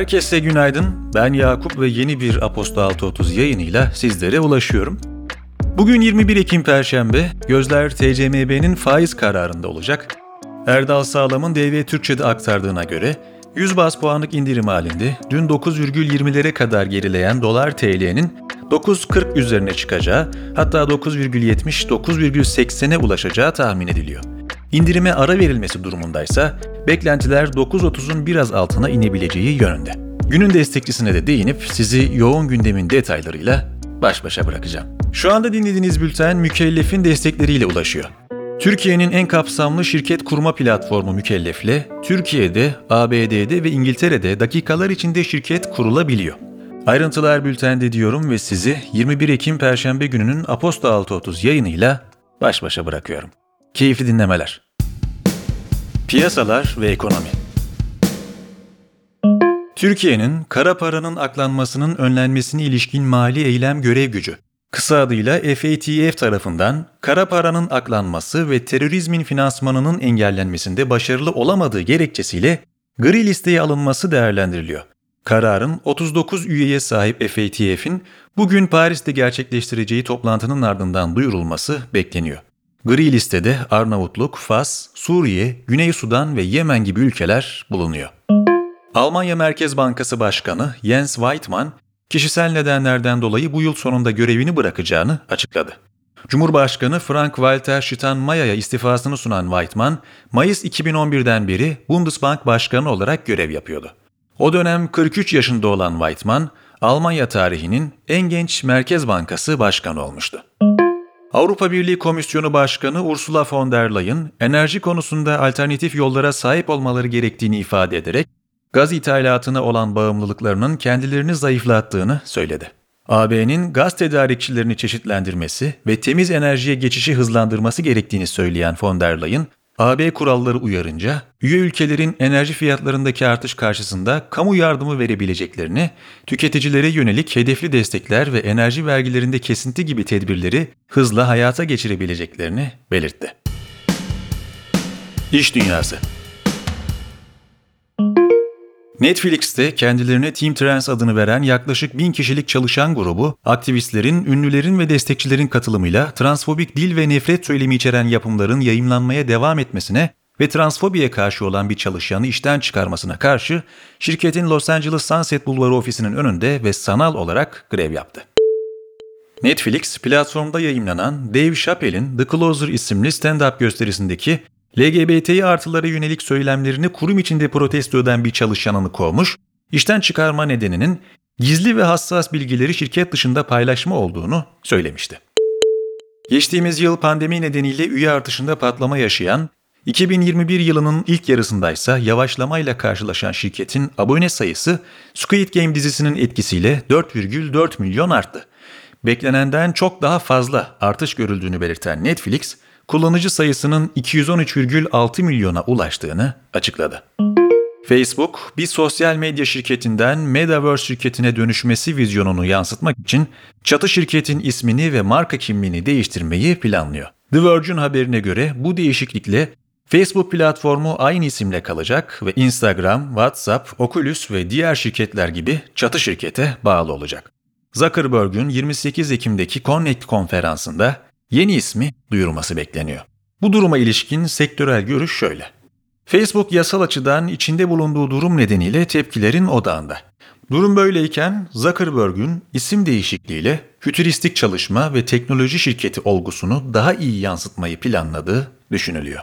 Herkese günaydın. Ben Yakup ve yeni bir Aposto 630 yayınıyla sizlere ulaşıyorum. Bugün 21 Ekim Perşembe, gözler TCMB'nin faiz kararında olacak. Erdal Sağlam'ın DV Türkçe'de aktardığına göre 100 bas puanlık indirim halinde dün 9,20'lere kadar gerileyen dolar TL'nin 9.40 üzerine çıkacağı hatta 9,70-9,80'e ulaşacağı tahmin ediliyor. İndirime ara verilmesi durumundaysa beklentiler 9.30'un biraz altına inebileceği yönünde. Günün destekçisine de değinip sizi yoğun gündemin detaylarıyla baş başa bırakacağım. Şu anda dinlediğiniz bülten mükellefin destekleriyle ulaşıyor. Türkiye'nin en kapsamlı şirket kurma platformu Mükellef'le Türkiye'de, ABD'de ve İngiltere'de dakikalar içinde şirket kurulabiliyor. Ayrıntılar bültende diyorum ve sizi 21 Ekim Perşembe gününün Aposto 630 yayınıyla baş başa bırakıyorum. Keyifli dinlemeler. Piyasalar ve ekonomi Türkiye'nin kara paranın aklanmasının önlenmesine ilişkin mali eylem görev gücü, kısa adıyla FATF tarafından kara paranın aklanması ve terörizmin finansmanının engellenmesinde başarılı olamadığı gerekçesiyle gri listeye alınması değerlendiriliyor. Kararın 39 üyeye sahip FATF'in bugün Paris'te gerçekleştireceği toplantının ardından duyurulması bekleniyor. Gri listede Arnavutluk, Fas, Suriye, Güney Sudan ve Yemen gibi ülkeler bulunuyor. Almanya Merkez Bankası Başkanı Jens Weidmann, kişisel nedenlerden dolayı bu yıl sonunda görevini bırakacağını açıkladı. Cumhurbaşkanı Frank-Walter Steinmeier'e istifasını sunan Weidmann, Mayıs 2011'den beri Bundesbank Başkanı olarak görev yapıyordu. O dönem 43 yaşında olan Weidmann, Almanya tarihinin en genç Merkez Bankası Başkanı olmuştu. Avrupa Birliği Komisyonu Başkanı Ursula von der Leyen, enerji konusunda alternatif yollara sahip olmaları gerektiğini ifade ederek, gaz ithalatına olan bağımlılıklarının kendilerini zayıflattığını söyledi. AB'nin gaz tedarikçilerini çeşitlendirmesi ve temiz enerjiye geçişi hızlandırması gerektiğini söyleyen von der Leyen, AB kuralları uyarınca üye ülkelerin enerji fiyatlarındaki artış karşısında kamu yardımı verebileceklerini, tüketicilere yönelik hedefli destekler ve enerji vergilerinde kesinti gibi tedbirleri hızla hayata geçirebileceklerini belirtti. İş Dünyası Netflix'te kendilerine Team Trans adını veren yaklaşık bin kişilik çalışan grubu, aktivistlerin, ünlülerin ve destekçilerin katılımıyla transfobik dil ve nefret söylemi içeren yapımların yayımlanmaya devam etmesine ve transfobiye karşı olan bir çalışanı işten çıkarmasına karşı şirketin Los Angeles Sunset Bulvarı ofisinin önünde ve sanal olarak grev yaptı. Netflix, platformda yayınlanan Dave Chappelle'in The Closer isimli stand-up gösterisindeki LGBTİ artılara yönelik söylemlerini kurum içinde protesto eden bir çalışanını kovmuş, işten çıkarma nedeninin gizli ve hassas bilgileri şirket dışında paylaşma olduğunu söylemişti. Geçtiğimiz yıl pandemi nedeniyle üye artışında patlama yaşayan, 2021 yılının ilk yarısındaysa yavaşlamayla karşılaşan şirketin abone sayısı Squid Game dizisinin etkisiyle 4,4 milyon arttı. Beklenenden çok daha fazla artış görüldüğünü belirten Netflix, kullanıcı sayısının 213,6 milyona ulaştığını açıkladı. Facebook, bir sosyal medya şirketinden Metaverse şirketine dönüşmesi vizyonunu yansıtmak için çatı şirketin ismini ve marka kimliğini değiştirmeyi planlıyor. The Verge'ün haberine göre bu değişiklikle Facebook platformu aynı isimle kalacak ve Instagram, WhatsApp, Oculus ve diğer şirketler gibi çatı şirkete bağlı olacak. Zuckerberg'ün 28 Ekim'deki Connect konferansında yeni ismi duyurması bekleniyor. Bu duruma ilişkin sektörel görüş şöyle. Facebook yasal açıdan içinde bulunduğu durum nedeniyle tepkilerin odağında. Durum böyleyken Zuckerberg'ün isim değişikliğiyle fütüristik çalışma ve teknoloji şirketi olgusunu daha iyi yansıtmayı planladığı düşünülüyor.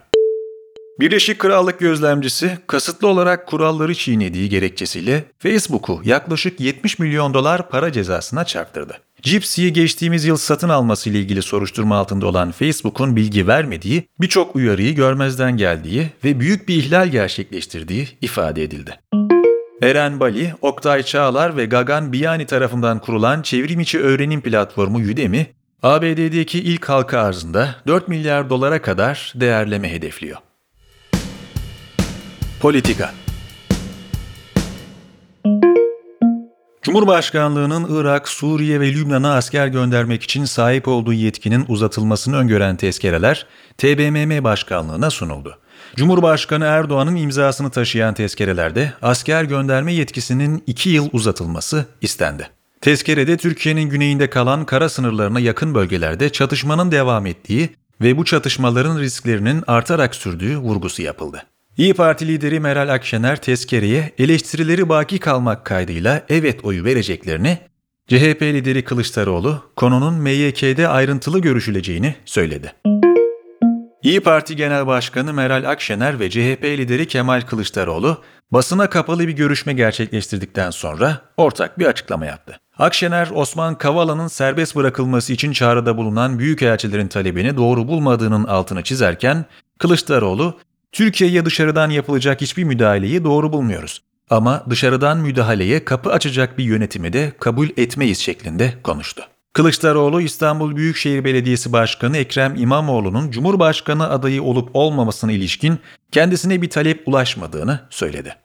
Birleşik Krallık gözlemcisi kasıtlı olarak kuralları çiğnediği gerekçesiyle Facebook'u yaklaşık 70 milyon dolar para cezasına çarptırdı. Gypsy'yi geçtiğimiz yıl satın alması ile ilgili soruşturma altında olan Facebook'un bilgi vermediği, birçok uyarıyı görmezden geldiği ve büyük bir ihlal gerçekleştirdiği ifade edildi. Eren Bali, Oktay Çağlar ve Gagan Biyani tarafından kurulan çevrim içi öğrenim platformu Udemy, ABD'deki ilk halka arzında 4 milyar dolara kadar değerleme hedefliyor. Politika Cumhurbaşkanlığının Irak, Suriye ve Lübnan'a asker göndermek için sahip olduğu yetkinin uzatılmasını öngören tezkereler TBMM Başkanlığı'na sunuldu. Cumhurbaşkanı Erdoğan'ın imzasını taşıyan tezkerelerde asker gönderme yetkisinin 2 yıl uzatılması istendi. Tezkerede Türkiye'nin güneyinde kalan kara sınırlarına yakın bölgelerde çatışmanın devam ettiği ve bu çatışmaların risklerinin artarak sürdüğü vurgusu yapıldı. İyi Parti lideri Meral Akşener tezkereye eleştirileri baki kalmak kaydıyla evet oyu vereceklerini, CHP lideri Kılıçdaroğlu konunun MYK'de ayrıntılı görüşüleceğini söyledi. İyi Parti Genel Başkanı Meral Akşener ve CHP lideri Kemal Kılıçdaroğlu basına kapalı bir görüşme gerçekleştirdikten sonra ortak bir açıklama yaptı. Akşener, Osman Kavala'nın serbest bırakılması için çağrıda bulunan büyükelçilerin talebini doğru bulmadığının altını çizerken, Kılıçdaroğlu, Türkiye'ye dışarıdan yapılacak hiçbir müdahaleyi doğru bulmuyoruz. Ama dışarıdan müdahaleye kapı açacak bir yönetimi de kabul etmeyiz şeklinde konuştu. Kılıçdaroğlu İstanbul Büyükşehir Belediyesi Başkanı Ekrem İmamoğlu'nun Cumhurbaşkanı adayı olup olmamasına ilişkin kendisine bir talep ulaşmadığını söyledi.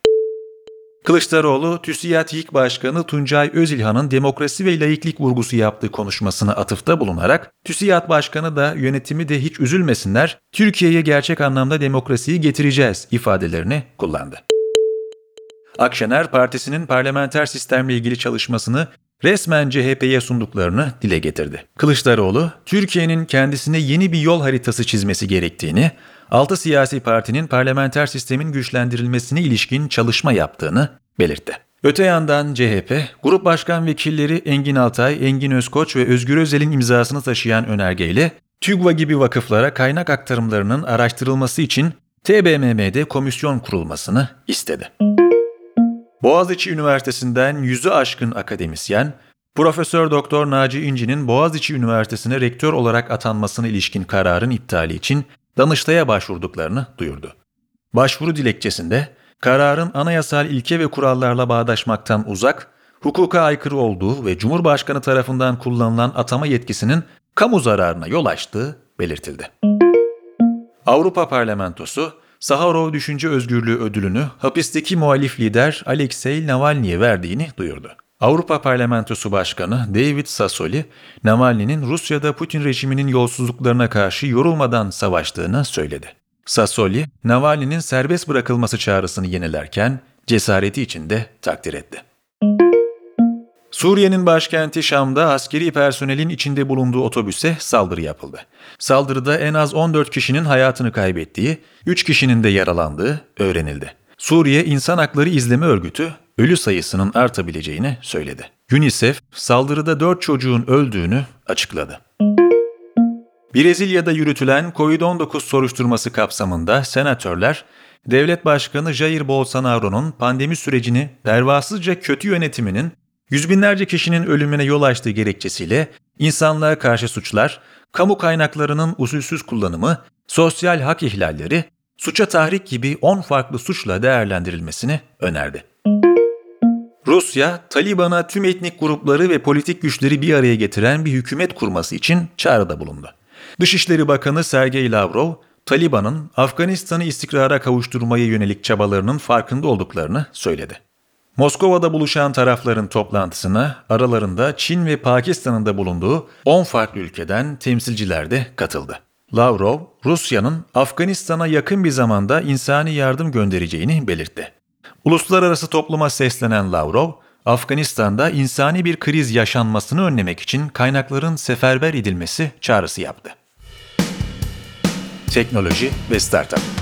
Kılıçdaroğlu, TÜSİAD İlk Başkanı Tuncay Özilhan'ın demokrasi ve laiklik vurgusu yaptığı konuşmasına atıfta bulunarak, TÜSİAD Başkanı da yönetimi de hiç üzülmesinler, Türkiye'ye gerçek anlamda demokrasiyi getireceğiz ifadelerini kullandı. Akşener Partisi'nin parlamenter sistemle ilgili çalışmasını resmen CHP'ye sunduklarını dile getirdi. Kılıçdaroğlu, Türkiye'nin kendisine yeni bir yol haritası çizmesi gerektiğini, altı siyasi partinin parlamenter sistemin güçlendirilmesine ilişkin çalışma yaptığını belirtti. Öte yandan CHP, Grup Başkan Vekilleri Engin Altay, Engin Özkoç ve Özgür Özel'in imzasını taşıyan önergeyle TÜGVA gibi vakıflara kaynak aktarımlarının araştırılması için TBMM'de komisyon kurulmasını istedi. Boğaziçi Üniversitesi'nden yüzü aşkın akademisyen, Profesör Doktor Naci İnci'nin Boğaziçi Üniversitesi'ne rektör olarak atanmasına ilişkin kararın iptali için Danıştay'a başvurduklarını duyurdu. Başvuru dilekçesinde kararın anayasal ilke ve kurallarla bağdaşmaktan uzak, hukuka aykırı olduğu ve Cumhurbaşkanı tarafından kullanılan atama yetkisinin kamu zararına yol açtığı belirtildi. Avrupa Parlamentosu, Saharov Düşünce Özgürlüğü ödülünü hapisteki muhalif lider Alexei Navalny'e verdiğini duyurdu. Avrupa Parlamentosu Başkanı David Sassoli, Navalny'nin Rusya'da Putin rejiminin yolsuzluklarına karşı yorulmadan savaştığını söyledi. Sassoli, Navalny'nin serbest bırakılması çağrısını yenilerken cesareti için de takdir etti. Suriye'nin başkenti Şam'da askeri personelin içinde bulunduğu otobüse saldırı yapıldı. Saldırıda en az 14 kişinin hayatını kaybettiği, 3 kişinin de yaralandığı öğrenildi. Suriye İnsan Hakları İzleme Örgütü ölü sayısının artabileceğini söyledi. UNICEF saldırıda 4 çocuğun öldüğünü açıkladı. Brezilya'da yürütülen COVID-19 soruşturması kapsamında senatörler, Devlet Başkanı Jair Bolsonaro'nun pandemi sürecini pervasızca kötü yönetiminin yüz binlerce kişinin ölümüne yol açtığı gerekçesiyle insanlığa karşı suçlar, kamu kaynaklarının usulsüz kullanımı, sosyal hak ihlalleri, suça tahrik gibi 10 farklı suçla değerlendirilmesini önerdi. Rusya, Taliban'a tüm etnik grupları ve politik güçleri bir araya getiren bir hükümet kurması için çağrıda bulundu. Dışişleri Bakanı Sergey Lavrov, Taliban'ın Afganistan'ı istikrara kavuşturmaya yönelik çabalarının farkında olduklarını söyledi. Moskova'da buluşan tarafların toplantısına aralarında Çin ve Pakistan'ın da bulunduğu 10 farklı ülkeden temsilciler de katıldı. Lavrov, Rusya'nın Afganistan'a yakın bir zamanda insani yardım göndereceğini belirtti. Uluslararası topluma seslenen Lavrov, Afganistan'da insani bir kriz yaşanmasını önlemek için kaynakların seferber edilmesi çağrısı yaptı. Teknoloji ve Startup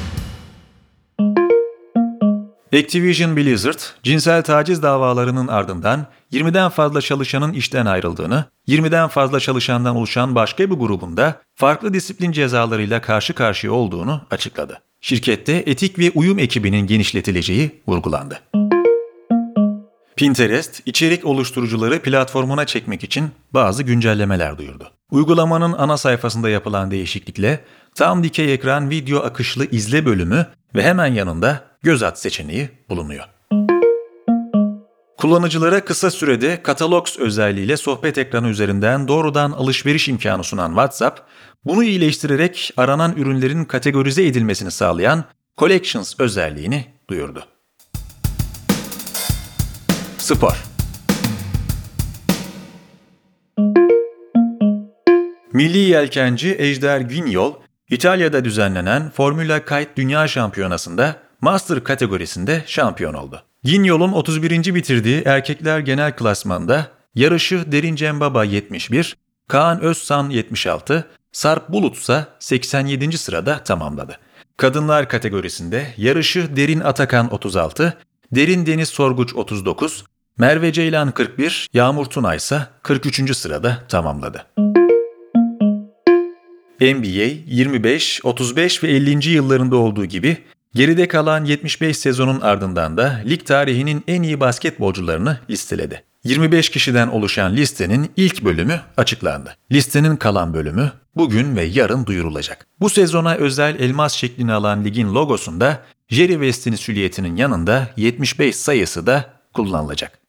Activision Blizzard, cinsel taciz davalarının ardından 20'den fazla çalışanın işten ayrıldığını, 20'den fazla çalışandan oluşan başka bir grubunda farklı disiplin cezalarıyla karşı karşıya olduğunu açıkladı. Şirkette etik ve uyum ekibinin genişletileceği vurgulandı. Pinterest, içerik oluşturucuları platformuna çekmek için bazı güncellemeler duyurdu. Uygulamanın ana sayfasında yapılan değişiklikle tam dikey ekran video akışlı izle bölümü ve hemen yanında göz at seçeneği bulunuyor. Kullanıcılara kısa sürede Catalogs özelliğiyle sohbet ekranı üzerinden doğrudan alışveriş imkanı sunan WhatsApp, bunu iyileştirerek aranan ürünlerin kategorize edilmesini sağlayan Collections özelliğini duyurdu. Spor Milli yelkenci Ejder Günyol, İtalya'da düzenlenen Formula Kite Dünya Şampiyonası'nda Master kategorisinde şampiyon oldu. Ginyol'un 31. bitirdiği erkekler genel klasmanda yarışı Derin Cembaba 71, Kaan Özsan 76, Sarp Bulut ise 87. sırada tamamladı. Kadınlar kategorisinde yarışı Derin Atakan 36, Derin Deniz Sorguç 39, Merve Ceylan 41, Yağmur Tunay ise 43. sırada tamamladı. NBA 25, 35 ve 50. yıllarında olduğu gibi geride kalan 75 sezonun ardından da lig tarihinin en iyi basketbolcularını listeledi. 25 kişiden oluşan listenin ilk bölümü açıklandı. Listenin kalan bölümü bugün ve yarın duyurulacak. Bu sezona özel elmas şeklini alan ligin logosunda Jerry West'in süliyetinin yanında 75 sayısı da kullanılacak.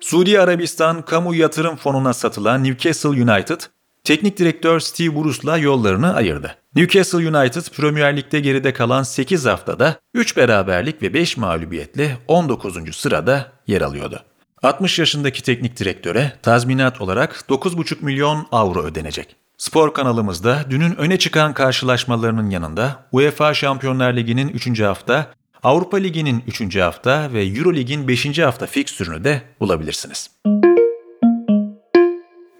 Suudi Arabistan Kamu Yatırım Fonu'na satılan Newcastle United, teknik direktör Steve Bruce'la yollarını ayırdı. Newcastle United Premier Lig'de geride kalan 8 haftada 3 beraberlik ve 5 mağlubiyetle 19. sırada yer alıyordu. 60 yaşındaki teknik direktöre tazminat olarak 9,5 milyon avro ödenecek. Spor kanalımızda dünün öne çıkan karşılaşmalarının yanında UEFA Şampiyonlar Ligi'nin 3. hafta, Avrupa Ligi'nin 3. hafta ve Euro Lig'in 5. hafta fikstürünü de bulabilirsiniz.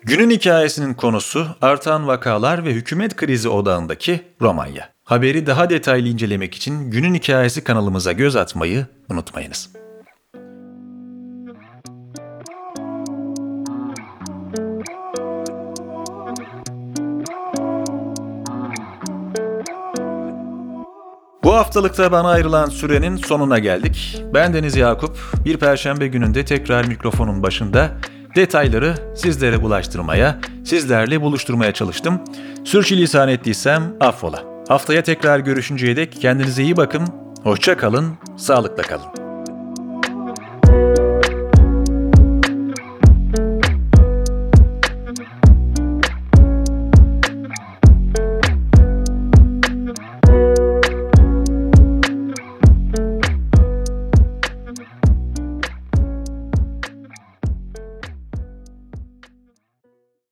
Günün hikayesinin konusu artan vakalar ve hükümet krizi odağındaki Romanya. Haberi daha detaylı incelemek için Günün Hikayesi kanalımıza göz atmayı unutmayınız. Bu haftalıkta bana ayrılan sürenin sonuna geldik. Ben Deniz Yakup. Bir perşembe gününde tekrar mikrofonun başında detayları sizlere ulaştırmaya, sizlerle buluşturmaya çalıştım. Sürçülisan ettiysem affola. Haftaya tekrar görüşünceye dek kendinize iyi bakın, hoşça kalın, sağlıkla kalın.